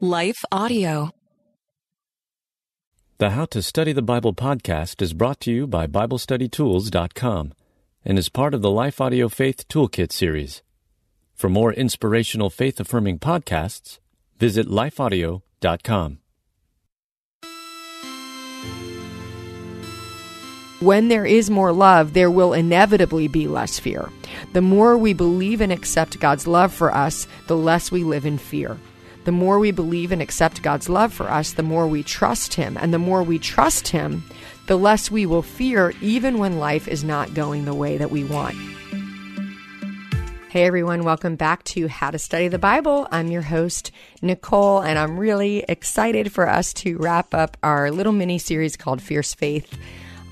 Life Audio. The How to Study the Bible podcast is brought to you by BibleStudyTools.com and is part of the Life Audio Faith Toolkit series. For more inspirational faith affirming podcasts, visit lifeaudio.com. When there is more love, there will inevitably be less fear. The more we believe and accept God's love for us, the less we live in fear. The more we believe and accept God's love for us, the more we trust Him. And the more we trust Him, the less we will fear, even when life is not going the way that we want. Hey everyone, welcome back to How to Study the Bible. I'm your host, Nicole, and I'm really excited for us to wrap up our little mini series called Fierce Faith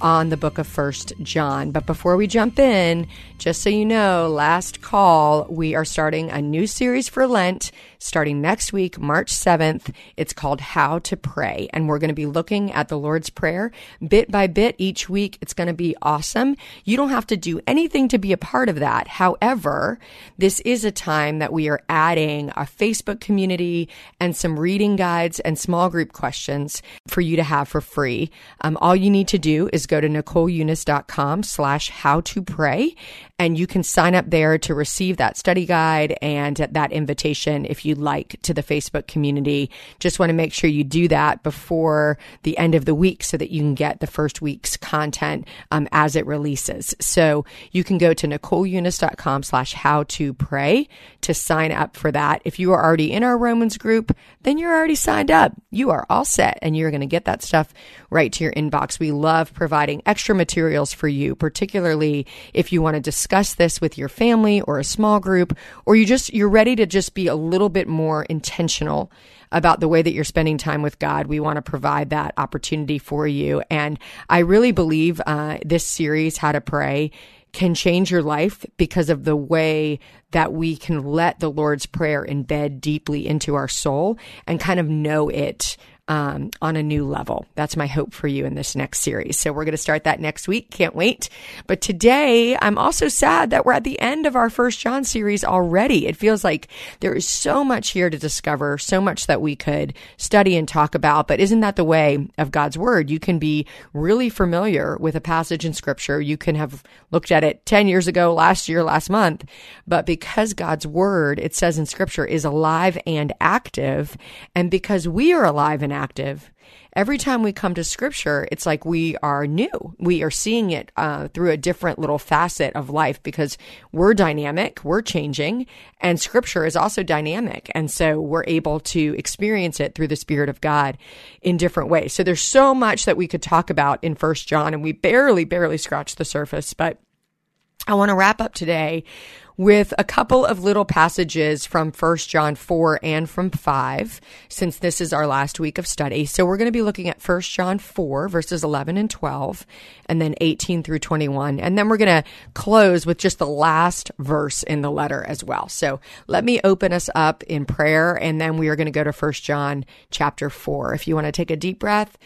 on the book of First John. But before we jump in, just so you know, last call, we are starting a new series for Lent starting next week, March 7th. It's called How to Pray. And we're going to be looking at the Lord's Prayer bit by bit each week. It's going to be awesome. You don't have to do anything to be a part of that. However, this is a time that we are adding a Facebook community and some reading guides and small group questions for you to have for free. Um, all you need to do is go to nicoleunice.com slash how to pray and you can sign up there to receive that study guide and that invitation if you'd like to the Facebook community. Just want to make sure you do that before the end of the week so that you can get the first week's content um, as it releases. So you can go to nicoleunice.com slash how to pray to sign up for that. If you are already in our Romans group, then you're already signed up. You are all set and you're going to get that stuff right to your inbox. We love providing extra materials for you, particularly if you want to discuss discuss this with your family or a small group, or you just, you're ready to just be a little bit more intentional about the way that you're spending time with God. We want to provide that opportunity for you. And I really believe uh, this series, How to Pray, can change your life because of the way that we can let the Lord's Prayer embed deeply into our soul and kind of know it um, on a new level. That's my hope for you in this next series. So we're going to start that next week. Can't wait. But today, I'm also sad that we're at the end of our First John series already. It feels like there is so much here to discover, so much that we could study and talk about. But isn't that the way of God's Word? You can be really familiar with a passage in Scripture. You can have looked at it 10 years ago, last year, last month. But because God's Word, it says in Scripture, is alive and active, and because we are alive and active, every time we come to scripture, it's like we are new. We are seeing it uh, through a different little facet of life because we're dynamic, we're changing, and scripture is also dynamic. And so we're able to experience it through the Spirit of God in different ways. So there's so much that we could talk about in First John, and we barely, barely scratched the surface, but I want to wrap up today with a couple of little passages from 1 John 4 and from 5, since this is our last week of study. So we're going to be looking at 1 John 4, verses 11 and 12, and then 18 through 21. And then we're going to close with just the last verse in the letter as well. So let me open us up in prayer, and then we are going to go to 1 John chapter 4. If you want to take a deep breath,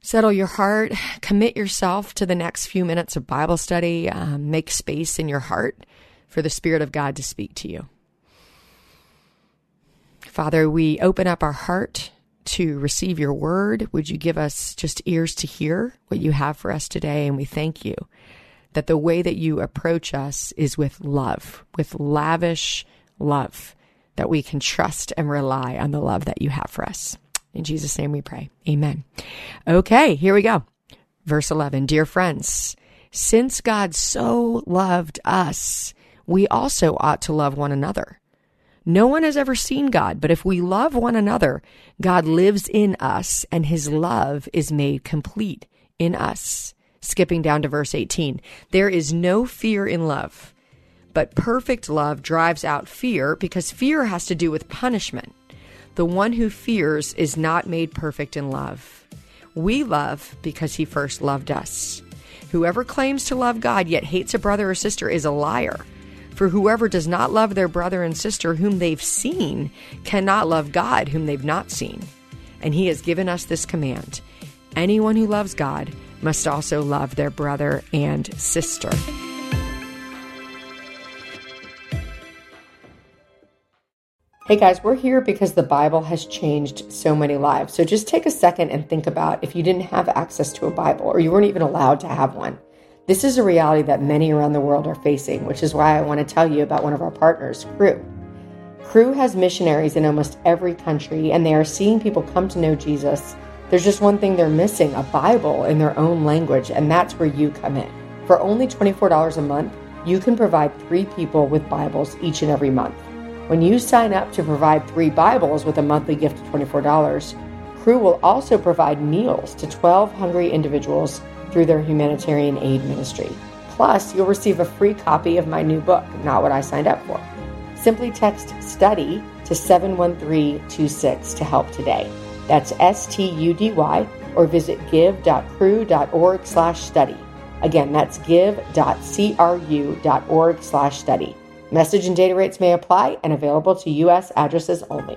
settle your heart, commit yourself to the next few minutes of Bible study, um, make space in your heart for the Spirit of God to speak to you. Father, we open up our heart to receive your word. Would you give us just ears to hear what you have for us today? And we thank you that the way that you approach us is with love, with lavish love, that we can trust and rely on the love that you have for us. In Jesus' name we pray. Amen. Okay, here we go. Verse 11 Dear friends, since God so loved us, we also ought to love one another. No one has ever seen God, but if we love one another, God lives in us and his love is made complete in us. Skipping down to verse 18. There is no fear in love, but perfect love drives out fear because fear has to do with punishment. The one who fears is not made perfect in love. We love because he first loved us. Whoever claims to love God yet hates a brother or sister is a liar. For whoever does not love their brother and sister whom they've seen cannot love God whom they've not seen. And he has given us this command anyone who loves God must also love their brother and sister. Hey guys, we're here because the Bible has changed so many lives. So just take a second and think about if you didn't have access to a Bible or you weren't even allowed to have one. This is a reality that many around the world are facing, which is why I want to tell you about one of our partners, Cru. Cru has missionaries in almost every country, and they are seeing people come to know Jesus. There's just one thing they're missing a Bible in their own language, and that's where you come in. For only $24 a month, you can provide three people with Bibles each and every month. When you sign up to provide three Bibles with a monthly gift of $24, Cru will also provide meals to 12 hungry individuals through their humanitarian aid ministry. Plus, you'll receive a free copy of my new book, Not What I Signed Up For. Simply text STUDY to 71326 to help today. That's S-T-U-D-Y or visit give.cru.org slash study. Again, that's give.cru.org slash study. Message and data rates may apply and available to U.S. addresses only.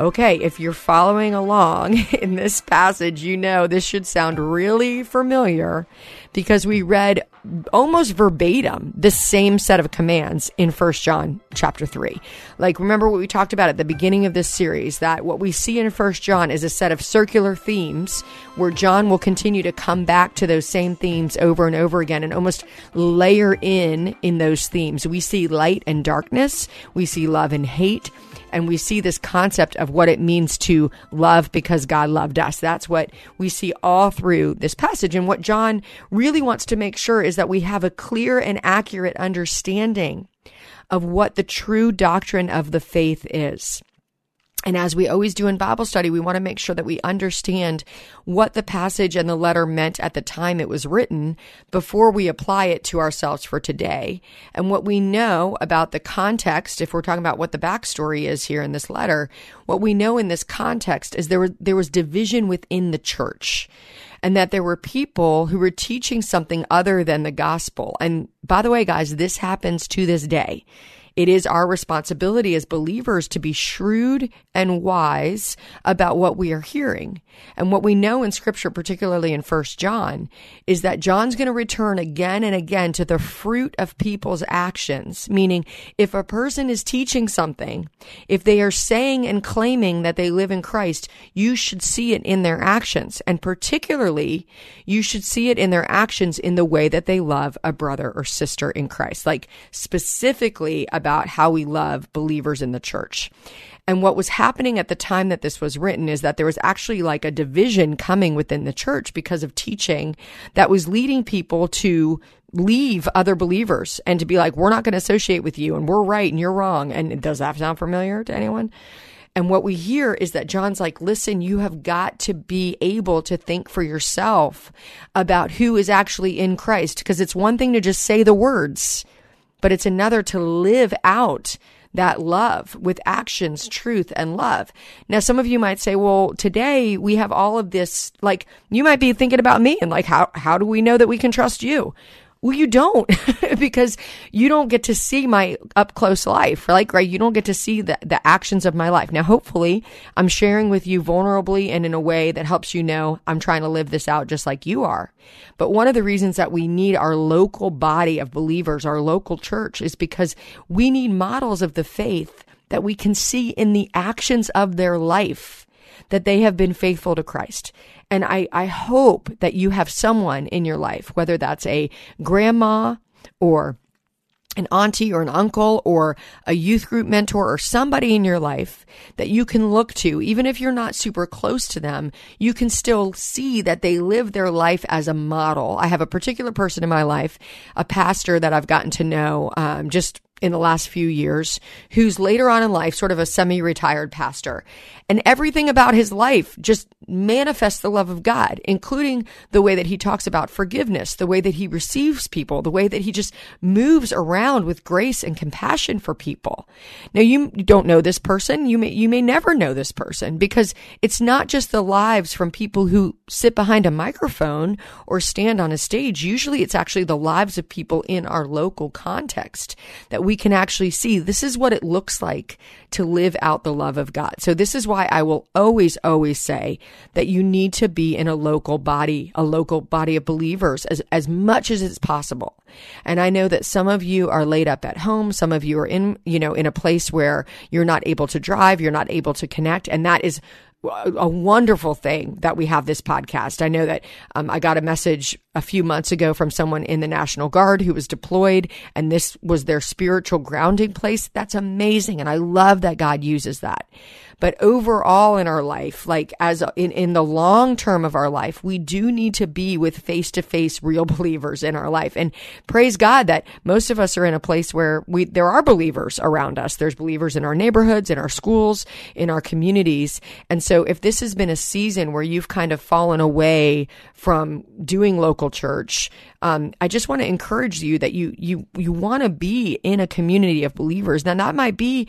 Okay, if you're following along in this passage, you know this should sound really familiar because we read almost verbatim the same set of commands in First John chapter 3. Like remember what we talked about at the beginning of this series that what we see in First John is a set of circular themes where John will continue to come back to those same themes over and over again and almost layer in in those themes. We see light and darkness, we see love and hate, and we see this concept of what it means to love because God loved us. That's what we see all through this passage. And what John really wants to make sure is that we have a clear and accurate understanding of what the true doctrine of the faith is. And as we always do in Bible study, we want to make sure that we understand what the passage and the letter meant at the time it was written before we apply it to ourselves for today. And what we know about the context, if we're talking about what the backstory is here in this letter, what we know in this context is there was, there was division within the church and that there were people who were teaching something other than the gospel. And by the way, guys, this happens to this day. It is our responsibility as believers to be shrewd and wise about what we are hearing. And what we know in scripture, particularly in First John, is that John's going to return again and again to the fruit of people's actions. Meaning, if a person is teaching something, if they are saying and claiming that they live in Christ, you should see it in their actions. And particularly, you should see it in their actions in the way that they love a brother or sister in Christ. Like specifically about about how we love believers in the church. And what was happening at the time that this was written is that there was actually like a division coming within the church because of teaching that was leading people to leave other believers and to be like, we're not going to associate with you and we're right and you're wrong. And does that sound familiar to anyone? And what we hear is that John's like, listen, you have got to be able to think for yourself about who is actually in Christ. Because it's one thing to just say the words but it's another to live out that love with actions, truth, and love. Now, some of you might say, well, today we have all of this, like, you might be thinking about me and like, how, how do we know that we can trust you? Well, you don't because you don't get to see my up close life, like, right? You don't get to see the, the actions of my life. Now, hopefully I'm sharing with you vulnerably and in a way that helps you know I'm trying to live this out just like you are. But one of the reasons that we need our local body of believers, our local church is because we need models of the faith that we can see in the actions of their life that they have been faithful to Christ. And I, I hope that you have someone in your life, whether that's a grandma or an auntie or an uncle or a youth group mentor or somebody in your life that you can look to, even if you're not super close to them, you can still see that they live their life as a model. I have a particular person in my life, a pastor that I've gotten to know um, just in the last few years who's later on in life sort of a semi-retired pastor. And everything about his life just manifest the love of God, including the way that he talks about forgiveness, the way that he receives people, the way that he just moves around with grace and compassion for people. Now you don't know this person. You may, you may never know this person because it's not just the lives from people who sit behind a microphone or stand on a stage. Usually it's actually the lives of people in our local context that we can actually see. This is what it looks like to live out the love of God. So this is why I will always, always say that you need to be in a local body, a local body of believers as, as much as it's possible. And I know that some of you are laid up at home. Some of you are in, you know, in a place where you're not able to drive. You're not able to connect. And that is a wonderful thing that we have this podcast. I know that um, I got a message a few months ago from someone in the National Guard who was deployed, and this was their spiritual grounding place. That's amazing. And I love that God uses that. But overall in our life, like as in, in the long term of our life, we do need to be with face to face real believers in our life. And praise God that most of us are in a place where we, there are believers around us. There's believers in our neighborhoods, in our schools, in our communities. And so if this has been a season where you've kind of fallen away from doing local church, um, I just want to encourage you that you, you, you want to be in a community of believers. Now that might be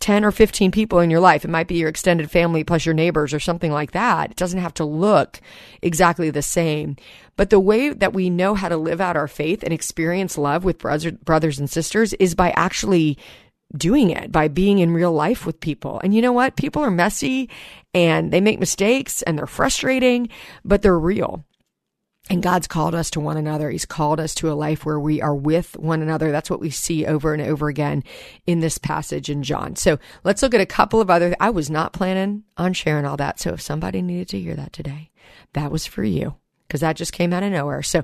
10 or 15 people in your life. It might be your extended family plus your neighbors or something like that. It doesn't have to look exactly the same. But the way that we know how to live out our faith and experience love with brothers, brothers and sisters is by actually doing it, by being in real life with people. And you know what? People are messy and they make mistakes and they're frustrating, but they're real. And God's called us to one another. He's called us to a life where we are with one another. That's what we see over and over again in this passage in John. So let's look at a couple of other. I was not planning on sharing all that. So if somebody needed to hear that today, that was for you because that just came out of nowhere. So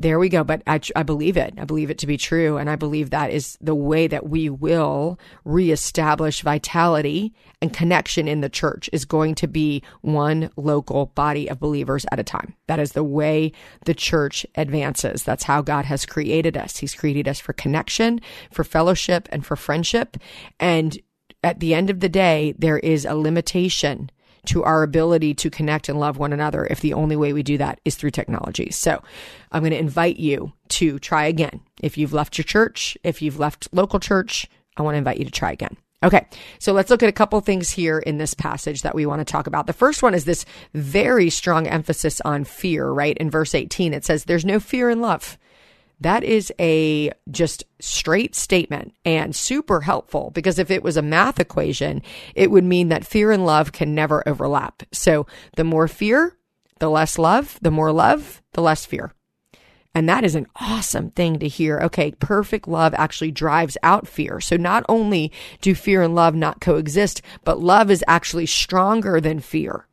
there we go. But I, I believe it. I believe it to be true. And I believe that is the way that we will reestablish vitality and connection in the church is going to be one local body of believers at a time. That is the way the church advances. That's how God has created us. He's created us for connection, for fellowship, and for friendship. And at the end of the day, there is a limitation to our ability to connect and love one another if the only way we do that is through technology. So I'm going to invite you to try again. If you've left your church, if you've left local church, I want to invite you to try again. Okay, so let's look at a couple things here in this passage that we want to talk about. The first one is this very strong emphasis on fear, right? In verse 18, it says, There's no fear in love. That is a just straight statement and super helpful because if it was a math equation, it would mean that fear and love can never overlap. So the more fear, the less love, the more love, the less fear. And that is an awesome thing to hear. Okay, perfect love actually drives out fear. So not only do fear and love not coexist, but love is actually stronger than fear.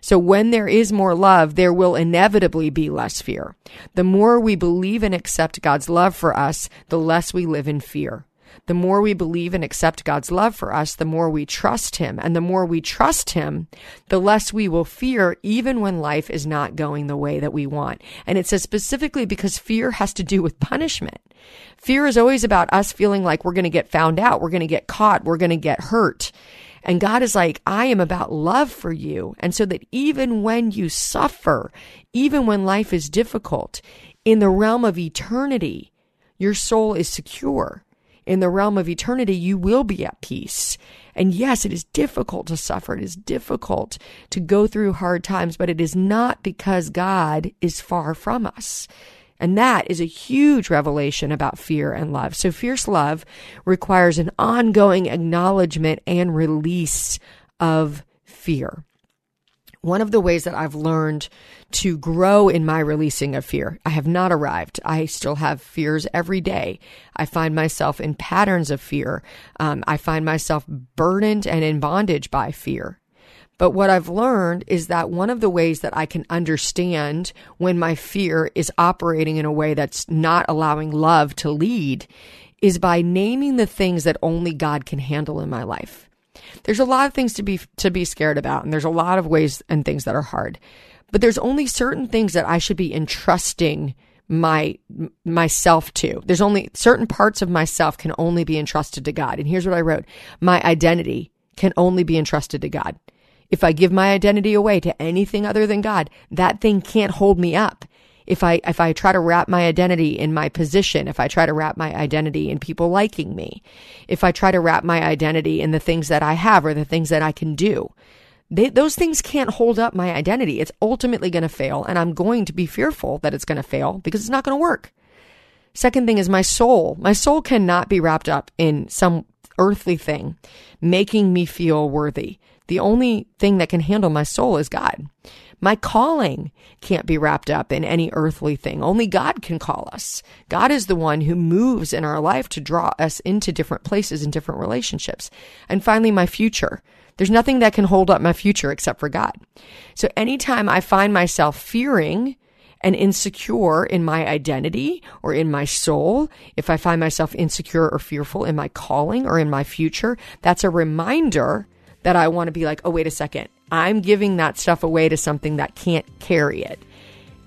So when there is more love, there will inevitably be less fear. The more we believe and accept God's love for us, the less we live in fear. The more we believe and accept God's love for us, the more we trust Him. And the more we trust Him, the less we will fear even when life is not going the way that we want. And it says specifically because fear has to do with punishment. Fear is always about us feeling like we're going to get found out, we're going to get caught, we're going to get hurt. And God is like, I am about love for you. And so that even when you suffer, even when life is difficult, in the realm of eternity, your soul is secure. In the realm of eternity, you will be at peace. And yes, it is difficult to suffer. It is difficult to go through hard times, but it is not because God is far from us. And that is a huge revelation about fear and love. So fierce love requires an ongoing acknowledgement and release of fear. One of the ways that I've learned to grow in my releasing of fear, I have not arrived. I still have fears every day. I find myself in patterns of fear. Um, I find myself burdened and in bondage by fear. But what I've learned is that one of the ways that I can understand when my fear is operating in a way that's not allowing love to lead is by naming the things that only God can handle in my life. There's a lot of things to be to be scared about and there's a lot of ways and things that are hard. But there's only certain things that I should be entrusting my myself to. There's only certain parts of myself can only be entrusted to God. And here's what I wrote. My identity can only be entrusted to God. If I give my identity away to anything other than God, that thing can't hold me up. If I, if I try to wrap my identity in my position, if I try to wrap my identity in people liking me, if I try to wrap my identity in the things that I have or the things that I can do, they, those things can't hold up my identity. It's ultimately going to fail, and I'm going to be fearful that it's going to fail because it's not going to work. Second thing is my soul. My soul cannot be wrapped up in some earthly thing making me feel worthy. The only thing that can handle my soul is God. My calling can't be wrapped up in any earthly thing. Only God can call us. God is the one who moves in our life to draw us into different places and different relationships. And finally, my future. There's nothing that can hold up my future except for God. So anytime I find myself fearing and insecure in my identity or in my soul, if I find myself insecure or fearful in my calling or in my future, that's a reminder that I want to be like, oh, wait a second. I'm giving that stuff away to something that can't carry it.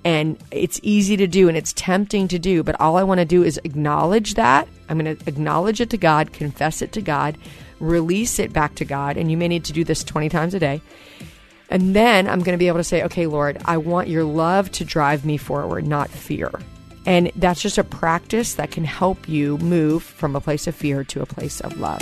And it's easy to do and it's tempting to do, but all I want to do is acknowledge that. I'm going to acknowledge it to God, confess it to God, release it back to God. And you may need to do this 20 times a day. And then I'm going to be able to say, okay, Lord, I want your love to drive me forward, not fear. And that's just a practice that can help you move from a place of fear to a place of love.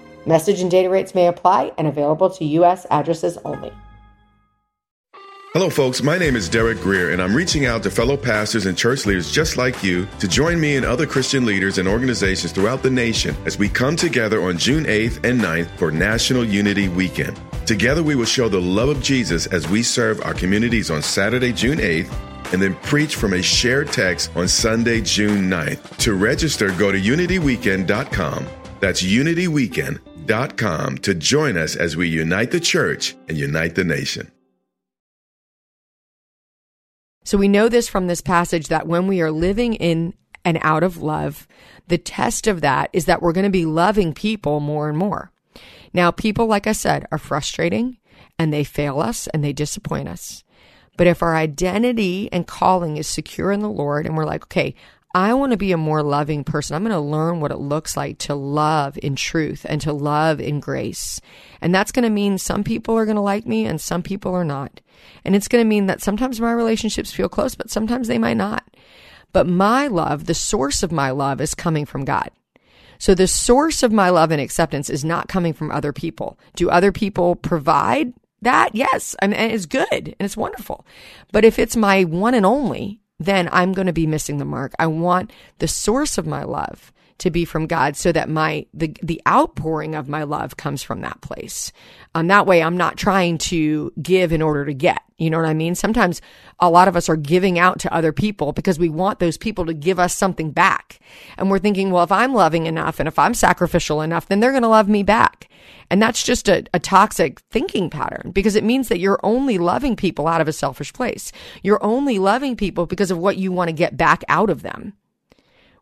Message and data rates may apply and available to U.S. addresses only. Hello, folks. My name is Derek Grier, and I'm reaching out to fellow pastors and church leaders just like you to join me and other Christian leaders and organizations throughout the nation as we come together on June 8th and 9th for National Unity Weekend. Together, we will show the love of Jesus as we serve our communities on Saturday, June 8th, and then preach from a shared text on Sunday, June 9th. To register, go to unityweekend.com. That's unityweekend.com to join us as we unite the church and unite the nation. So we know this from this passage that when we are living in and out of love, the test of that is that we're going to be loving people more and more. Now, people, like I said, are frustrating and they fail us and they disappoint us. But if our identity and calling is secure in the Lord and we're like, okay, I want to be a more loving person. I'm going to learn what it looks like to love in truth and to love in grace. And that's going to mean some people are going to like me and some people are not. And it's going to mean that sometimes my relationships feel close, but sometimes they might not. But my love, the source of my love is coming from God. So the source of my love and acceptance is not coming from other people. Do other people provide that? Yes. Mean, it's good and it's wonderful. But if it's my one and only, then I'm going to be missing the mark. I want the source of my love to be from God so that my the the outpouring of my love comes from that place. Um, that way I'm not trying to give in order to get. You know what I mean? Sometimes a lot of us are giving out to other people because we want those people to give us something back. And we're thinking, well, if I'm loving enough and if I'm sacrificial enough, then they're going to love me back. And that's just a, a toxic thinking pattern because it means that you're only loving people out of a selfish place. You're only loving people because of what you want to get back out of them.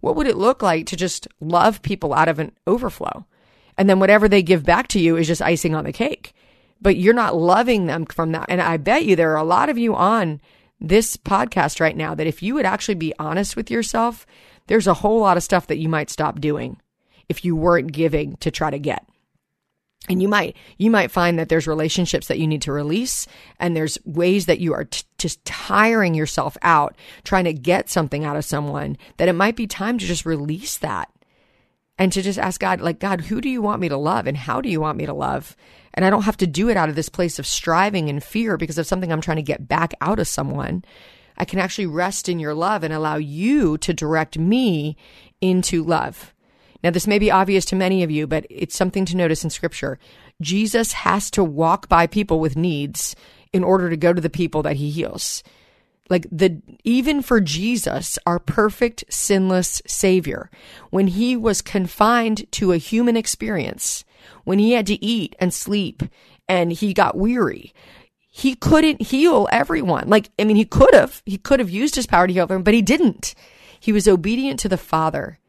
What would it look like to just love people out of an overflow? And then whatever they give back to you is just icing on the cake but you're not loving them from that. And I bet you there are a lot of you on this podcast right now that if you would actually be honest with yourself, there's a whole lot of stuff that you might stop doing if you weren't giving to try to get. And you might you might find that there's relationships that you need to release and there's ways that you are t- just tiring yourself out trying to get something out of someone that it might be time to just release that and to just ask God, like, God, who do you want me to love and how do you want me to love? And I don't have to do it out of this place of striving and fear because of something I'm trying to get back out of someone. I can actually rest in your love and allow you to direct me into love. Now, this may be obvious to many of you, but it's something to notice in scripture. Jesus has to walk by people with needs in order to go to the people that he heals. Like the, even for Jesus, our perfect, sinless savior, when he was confined to a human experience, when he had to eat and sleep and he got weary, he couldn't heal everyone. Like, I mean, he could have, he could have used his power to heal everyone, but he didn't. He was obedient to the Father.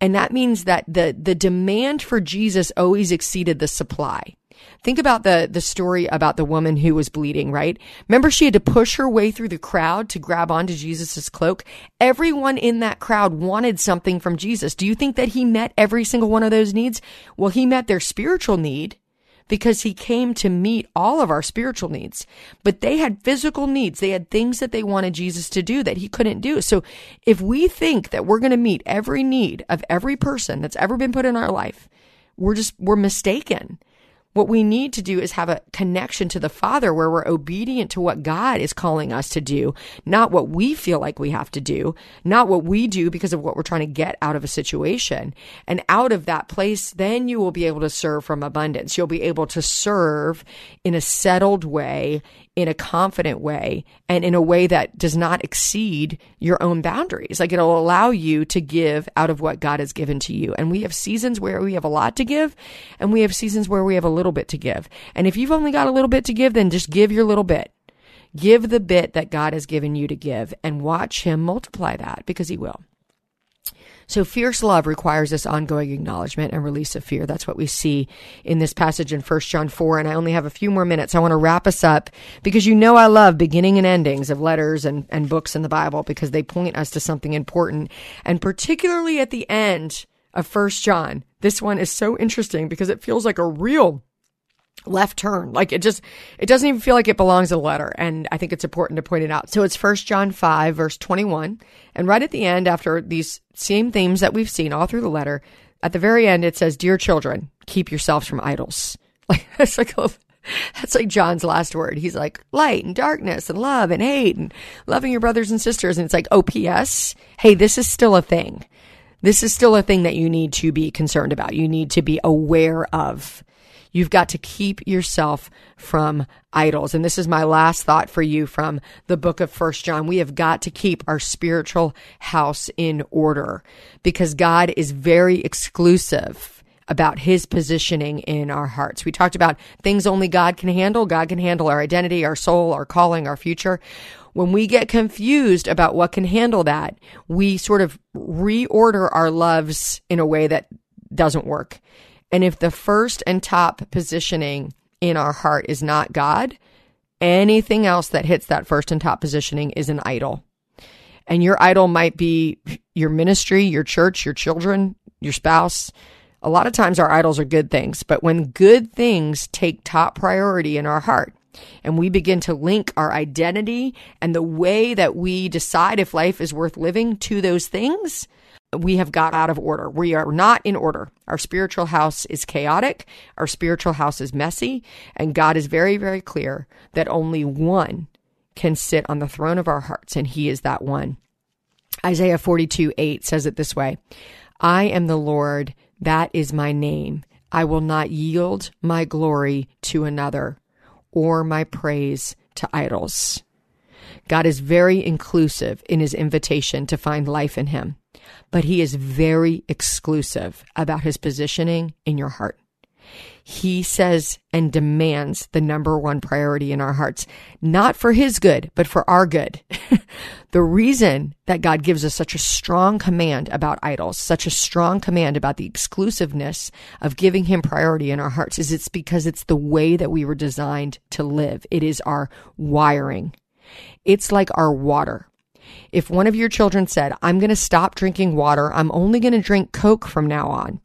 And that means that the, the demand for Jesus always exceeded the supply. Think about the, the story about the woman who was bleeding, right? Remember she had to push her way through the crowd to grab onto Jesus' cloak? Everyone in that crowd wanted something from Jesus. Do you think that he met every single one of those needs? Well, he met their spiritual need because he came to meet all of our spiritual needs. But they had physical needs. They had things that they wanted Jesus to do that he couldn't do. So if we think that we're going to meet every need of every person that's ever been put in our life, we're just, we're mistaken. What we need to do is have a connection to the Father where we're obedient to what God is calling us to do, not what we feel like we have to do, not what we do because of what we're trying to get out of a situation. And out of that place, then you will be able to serve from abundance. You'll be able to serve in a settled way, in a confident way and in a way that does not exceed your own boundaries. Like it'll allow you to give out of what God has given to you. And we have seasons where we have a lot to give and we have seasons where we have a little bit to give. And if you've only got a little bit to give, then just give your little bit. Give the bit that God has given you to give and watch him multiply that because he will. So fierce love requires this ongoing acknowledgement and release of fear. That's what we see in this passage in 1 John 4. And I only have a few more minutes. I want to wrap us up because you know I love beginning and endings of letters and, and books in the Bible because they point us to something important. And particularly at the end of 1 John, this one is so interesting because it feels like a real left turn. Like it just, it doesn't even feel like it belongs in a letter. And I think it's important to point it out. So it's first John 5 verse 21. And right at the end, after these same themes that we've seen all through the letter, at the very end, it says, dear children, keep yourselves from idols. Like that's like, a, that's like John's last word. He's like light and darkness and love and hate and loving your brothers and sisters. And it's like, oh, P.S. Hey, this is still a thing. This is still a thing that you need to be concerned about. You need to be aware of. You've got to keep yourself from idols. And this is my last thought for you from the book of First John. We have got to keep our spiritual house in order because God is very exclusive about his positioning in our hearts. We talked about things only God can handle. God can handle our identity, our soul, our calling, our future. When we get confused about what can handle that, we sort of reorder our loves in a way that doesn't work. And if the first and top positioning in our heart is not God, anything else that hits that first and top positioning is an idol. And your idol might be your ministry, your church, your children, your spouse. A lot of times our idols are good things, but when good things take top priority in our heart, and we begin to link our identity and the way that we decide if life is worth living to those things, we have got out of order. We are not in order. Our spiritual house is chaotic. Our spiritual house is messy. And God is very, very clear that only one can sit on the throne of our hearts, and He is that one. Isaiah 42 8 says it this way I am the Lord, that is my name. I will not yield my glory to another or my praise to idols. God is very inclusive in his invitation to find life in him but he is very exclusive about his positioning in your heart. He says and demands the number one priority in our hearts, not for his good, but for our good. the reason that God gives us such a strong command about idols, such a strong command about the exclusiveness of giving him priority in our hearts is it's because it's the way that we were designed to live. It is our wiring. It's like our water. If one of your children said, I'm going to stop drinking water, I'm only going to drink Coke from now on,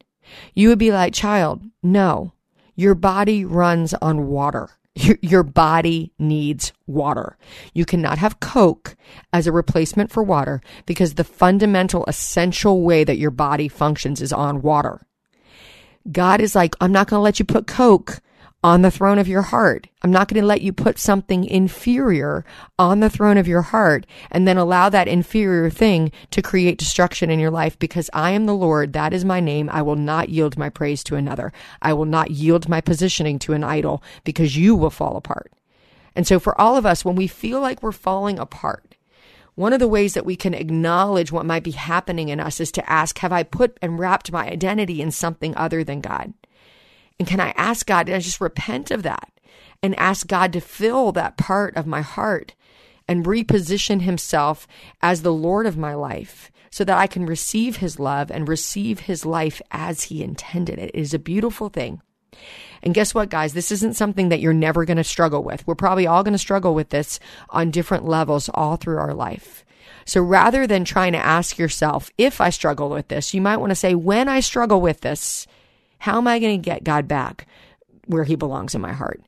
you would be like, child, no, your body runs on water. Your, body needs water. You cannot have Coke as a replacement for water because the fundamental essential way that your body functions is on water. God is like, I'm not going to let you put Coke on the throne of your heart. I'm not going to let you put something inferior on the throne of your heart and then allow that inferior thing to create destruction in your life because I am the Lord. That is my name. I will not yield my praise to another. I will not yield my positioning to an idol because you will fall apart. And so for all of us, when we feel like we're falling apart, one of the ways that we can acknowledge what might be happening in us is to ask, have I put and wrapped my identity in something other than God? And can I ask God, and I just repent of that and ask God to fill that part of my heart and reposition himself as the Lord of my life so that I can receive his love and receive his life as he intended it. It is a beautiful thing. And guess what, guys? This isn't something that you're never going to struggle with. We're probably all going to struggle with this on different levels all through our life. So rather than trying to ask yourself, if I struggle with this, you might want to say, when I struggle with this, how am I going to get God back where he belongs in my heart?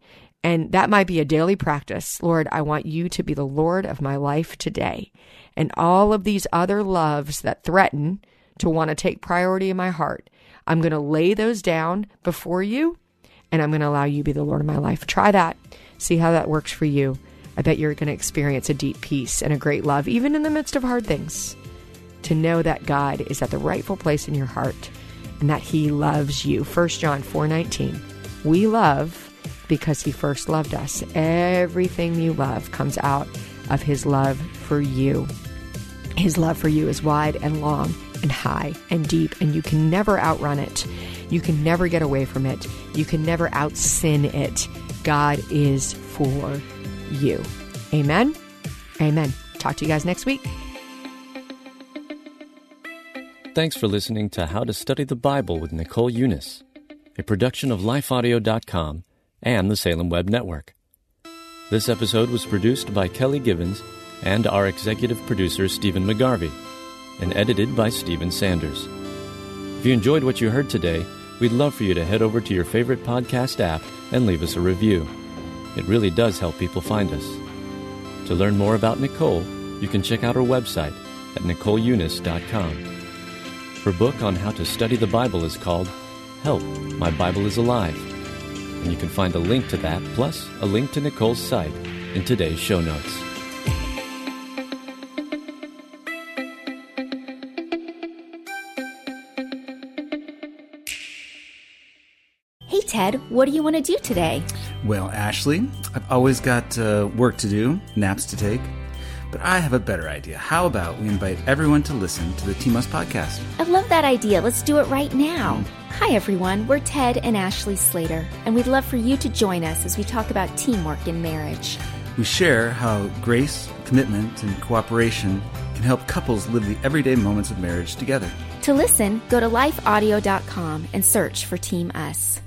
And that might be a daily practice. Lord, I want you to be the Lord of my life today. And all of these other loves that threaten to want to take priority in my heart, I'm going to lay those down before you and I'm going to allow you to be the Lord of my life. Try that. See how that works for you. I bet you're going to experience a deep peace and a great love, even in the midst of hard things, to know that God is at the rightful place in your heart and that he loves you. 1 John 4:19. We love because he first loved us. Everything you love comes out of his love for you. His love for you is wide and long and high and deep, and you can never outrun it. You can never get away from it. You can never out sin it. God is for you. Amen. Amen. Talk to you guys next week. Thanks for listening to How to Study the Bible with Nicole Unice, a production of lifeaudio.com and the Salem Web Network. This episode was produced by Kelly Gibbons and our executive producer, Stephen McGarvey, and edited by Stephen Sanders. If you enjoyed what you heard today, we'd love for you to head over to your favorite podcast app and leave us a review. It really does help people find us. To learn more about Nicole, you can check out her website at NicoleUnice.com. Her book on how to study the Bible is called Help, My Bible is Alive. And you can find a link to that, plus a link to Nicole's site, in today's show notes. Hey, Ted, what do you want to do today? Well, Ashley, I've always got uh, work to do, naps to take. But I have a better idea. How about we invite everyone to listen to the Team Us podcast? I love that idea. Let's do it right now. Hmm. Hi, everyone. We're Ted and Ashley Slater, and we'd love for you to join us as we talk about teamwork in marriage. We share how grace, commitment, and cooperation can help couples live the everyday moments of marriage together. To listen, go to lifeaudio.com and search for Team Us.